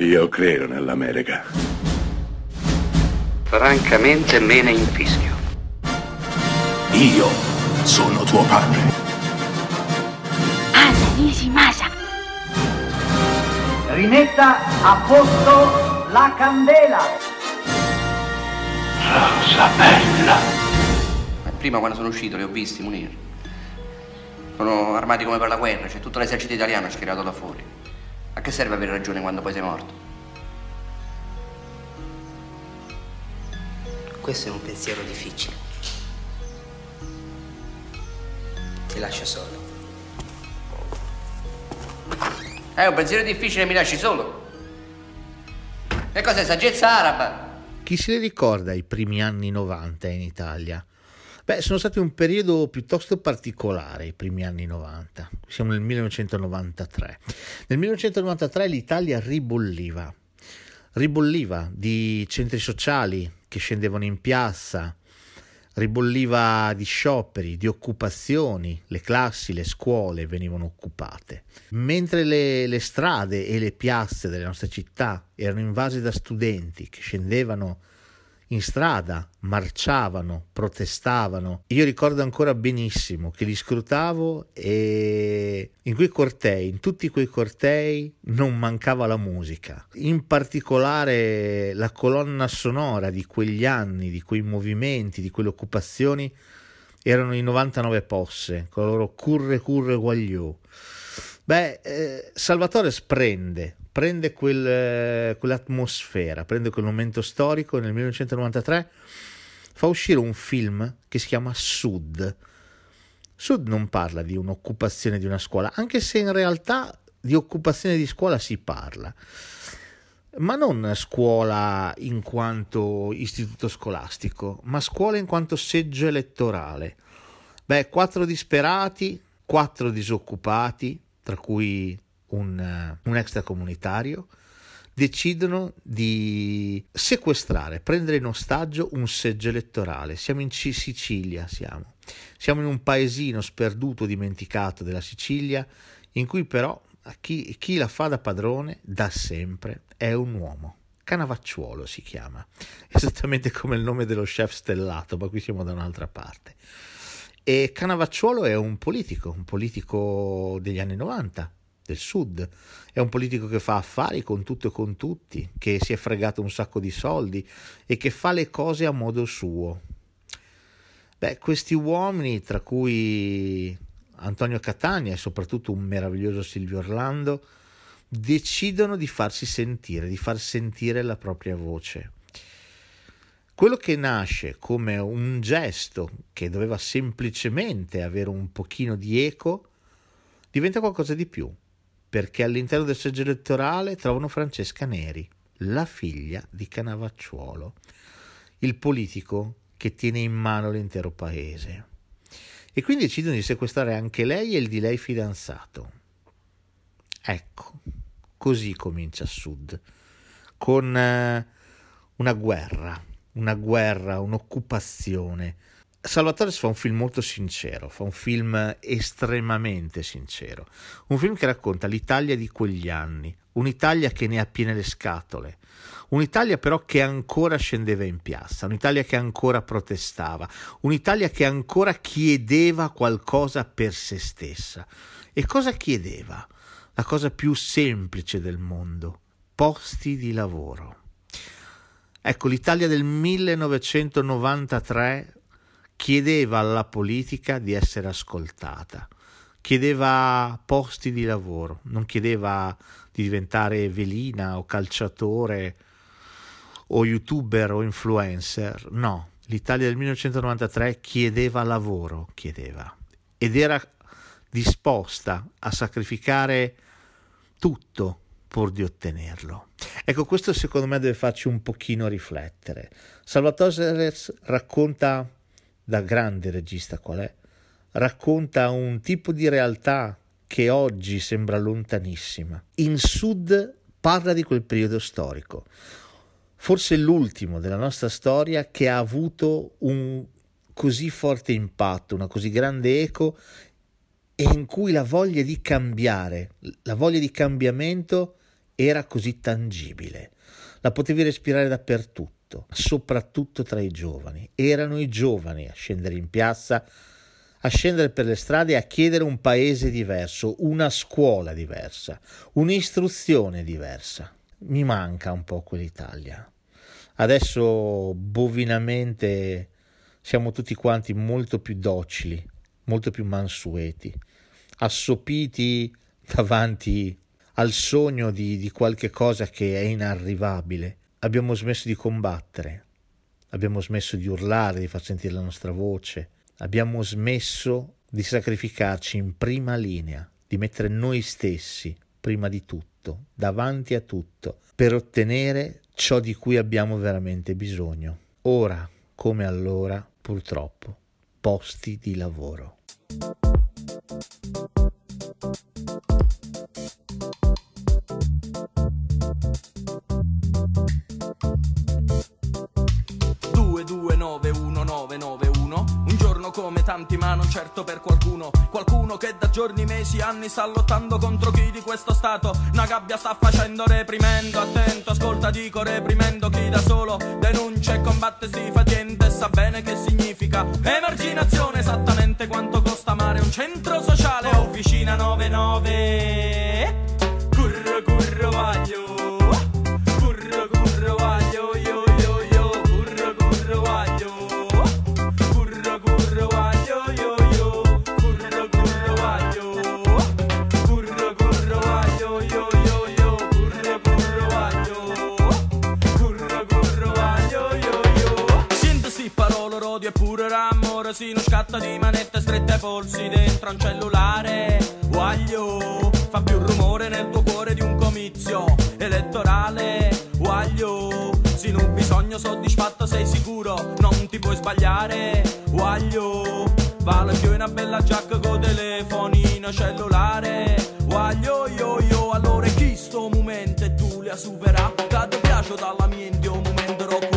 Io credo nell'America. Francamente me ne infischio. Io sono tuo padre. Anna Nishimasa. Rimetta a posto la candela. Rosa bella. Prima quando sono uscito li ho visti, Munir. Sono armati come per la guerra, c'è tutto l'esercito italiano schierato là fuori. A che serve avere ragione quando poi sei morto? Questo è un pensiero difficile. Ti lascia solo. È un pensiero difficile e mi lasci solo. Che cos'è, saggezza araba? Chi se li ricorda i primi anni 90 in Italia? Beh, sono stati un periodo piuttosto particolare i primi anni 90. Siamo nel 1993. Nel 1993 l'Italia ribolliva. Ribolliva di centri sociali che scendevano in piazza, ribolliva di scioperi, di occupazioni, le classi, le scuole venivano occupate. Mentre le, le, strade e le piazze delle nostre città erano invase da studenti che scendevano in strada, marciavano, protestavano. Io ricordo ancora benissimo che li scrutavo e in quei cortei, in tutti quei cortei non mancava la musica. In particolare la colonna sonora di quegli anni, di quei movimenti, di quelle occupazioni erano i 99 posse, con la loro curre curre guagliò. Beh, eh, Salvatore sprende, prende quel, quell'atmosfera, prende quel momento storico nel 1993 fa uscire un film che si chiama Sud. Sud non parla di un'occupazione di una scuola, anche se in realtà di occupazione di scuola si parla, ma non scuola in quanto istituto scolastico, ma scuola in quanto seggio elettorale. Beh, quattro disperati, quattro disoccupati, tra cui un, un extracomunitario, decidono di sequestrare, prendere in ostaggio un seggio elettorale. Siamo in Sicilia, siamo. Siamo in un paesino sperduto, dimenticato della Sicilia, in cui però chi, chi la fa da padrone da sempre è un uomo. Canavacciuolo si chiama, esattamente come il nome dello chef stellato, ma qui siamo da un'altra parte. E Canavacciuolo è un politico, un politico degli anni 90, del sud. È un politico che fa affari con tutto e con tutti, che si è fregato un sacco di soldi e che fa le cose a modo suo. Beh, questi uomini, tra cui Antonio Catania e soprattutto un meraviglioso Silvio Orlando, decidono di farsi sentire, di far sentire la propria voce. Quello che nasce come un gesto che doveva semplicemente avere un pochino di eco diventa qualcosa di più perché all'interno del seggio elettorale trovano Francesca Neri, la figlia di Canavacciuolo, il politico che tiene in mano l'intero paese. E quindi decidono di sequestrare anche lei e il di lei fidanzato. Ecco, così comincia a sud, con eh, una guerra, una guerra, un'occupazione, Salvatore fa un film molto sincero, fa un film estremamente sincero, un film che racconta l'Italia di quegli anni, un'Italia che ne ha piene le scatole, un'Italia però che ancora scendeva in piazza, un'Italia che ancora protestava, un'Italia che ancora chiedeva qualcosa per se stessa. E cosa chiedeva? La cosa più semplice del mondo, posti di lavoro. Ecco, l'Italia del 1993 chiedeva alla politica di essere ascoltata, chiedeva posti di lavoro, non chiedeva di diventare velina o calciatore o youtuber o influencer, no, l'Italia del 1993 chiedeva lavoro, chiedeva, ed era disposta a sacrificare tutto pur di ottenerlo. Ecco, questo secondo me deve farci un pochino riflettere. Salvatore racconta da grande regista qual è, racconta un tipo di realtà che oggi sembra lontanissima. In Sud parla di quel periodo storico, forse l'ultimo della nostra storia che ha avuto un così forte impatto, una così grande eco e in cui la voglia di cambiare, la voglia di cambiamento era così tangibile. La potevi respirare dappertutto, soprattutto tra i giovani. Erano i giovani a scendere in piazza, a scendere per le strade e a chiedere un paese diverso, una scuola diversa, un'istruzione diversa. Mi manca un po' quell'Italia. Adesso bovinamente siamo tutti quanti molto più docili, molto più mansueti, assopiti davanti al sogno di, di qualche cosa che è inarrivabile. Abbiamo smesso di combattere, abbiamo smesso di urlare, di far sentire la nostra voce, abbiamo smesso di sacrificarci in prima linea, di mettere noi stessi prima di tutto, davanti a tutto, per ottenere ciò di cui abbiamo veramente bisogno. Ora, come allora, purtroppo, posti di lavoro. Ma non certo per qualcuno. Qualcuno che da giorni, mesi, anni sta lottando contro chi di questo stato. Una gabbia sta facendo reprimendo. Attento, ascolta, dico reprimendo chi da solo Denuncia e combatte si fa niente sa bene che significa Emarginazione. Esattamente quanto costa amare un centro sociale. Officina 99 Curro curro vaglio Rosino scatta di manette strette ai polsi dentro un cellulare. Guaglio, fa più rumore nel tuo cuore di un comizio elettorale. Guaglio, se non bisogno soddisfatto sei sicuro, non ti puoi sbagliare. Guaglio, vale più una bella giacca con telefonino cellulare. Guaglio, io, io, allora chi sto momento e tu li ha superato Ti piace dalla mia indio momento occupato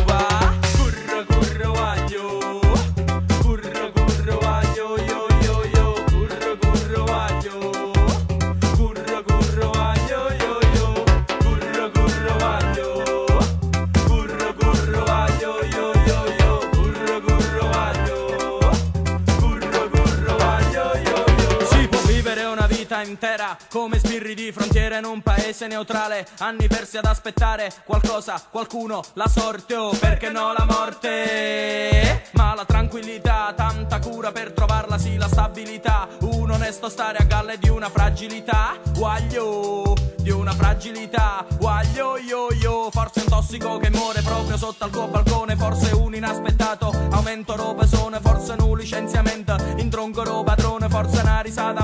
in un paese neutrale anni persi ad aspettare qualcosa qualcuno la sorte o perché no la morte. Ma la tranquillità tanta cura per trovarla sì la stabilità. Un onesto stare a galle di una fragilità. Guaglio di una fragilità. Guaglio yo yo forse un tossico che muore proprio sotto al tuo balcone. Forse un inaspettato aumento robesone forse un licenziamento. In tronco padrone forse una risata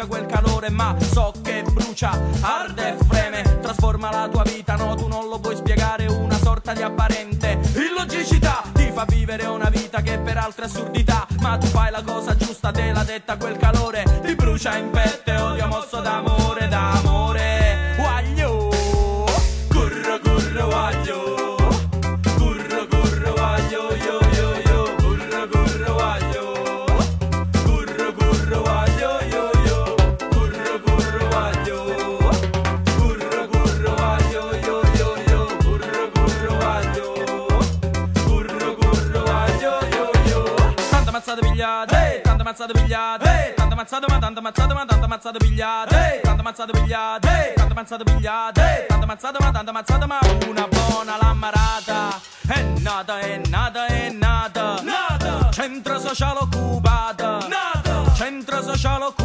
nasca quel calore ma so che brucia arde e freme. Trasforma la tua vita no tu non lo puoi spiegare una sorta di apparente illogicità. Ti fa vivere una vita che per altre assurdità ma tu fai la cosa giusta te l'ha detta quel calore. Ti brucia in pette odio mosso d'amore pigliate, mazzata pigliate, tanta mazzata ma tanta mazzata ma tanta mazzata pigliate, tanta mazzata pigliate, tanta mazzata pigliate, tanta mazzata ma tanta mazzata ma una buona lammarata. È nata, è nata, è nata, nata. Centro sociale occupato, nata. Centro sociale occupato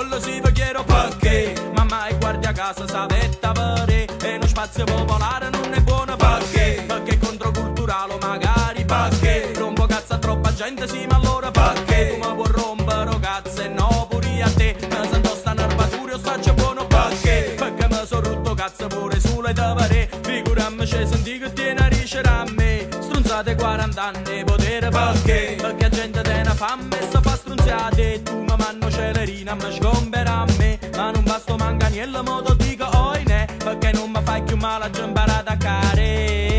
ma non quello si fa casa sa vetta pare e non spazio popolare non è buona perché? Perché controculturale magari perché? Rompo cazzo a troppa gente sì ma allora perché? Tu mi puoi rompere cazzo e no pure a te Mi sento sta nervatura sto buono perché? Perché mi sono rotto cazzo pure sulle tavere Figurammi c'è senti che tiene a ricere a me Strunzate 40 anni potere perché? Perché la gente te ne fa messa fa strunziate tu mi manno celerina mi sgombera a me. Ma non basta manca niente modo dico oi ne Perché non mi fai più male a imparare a care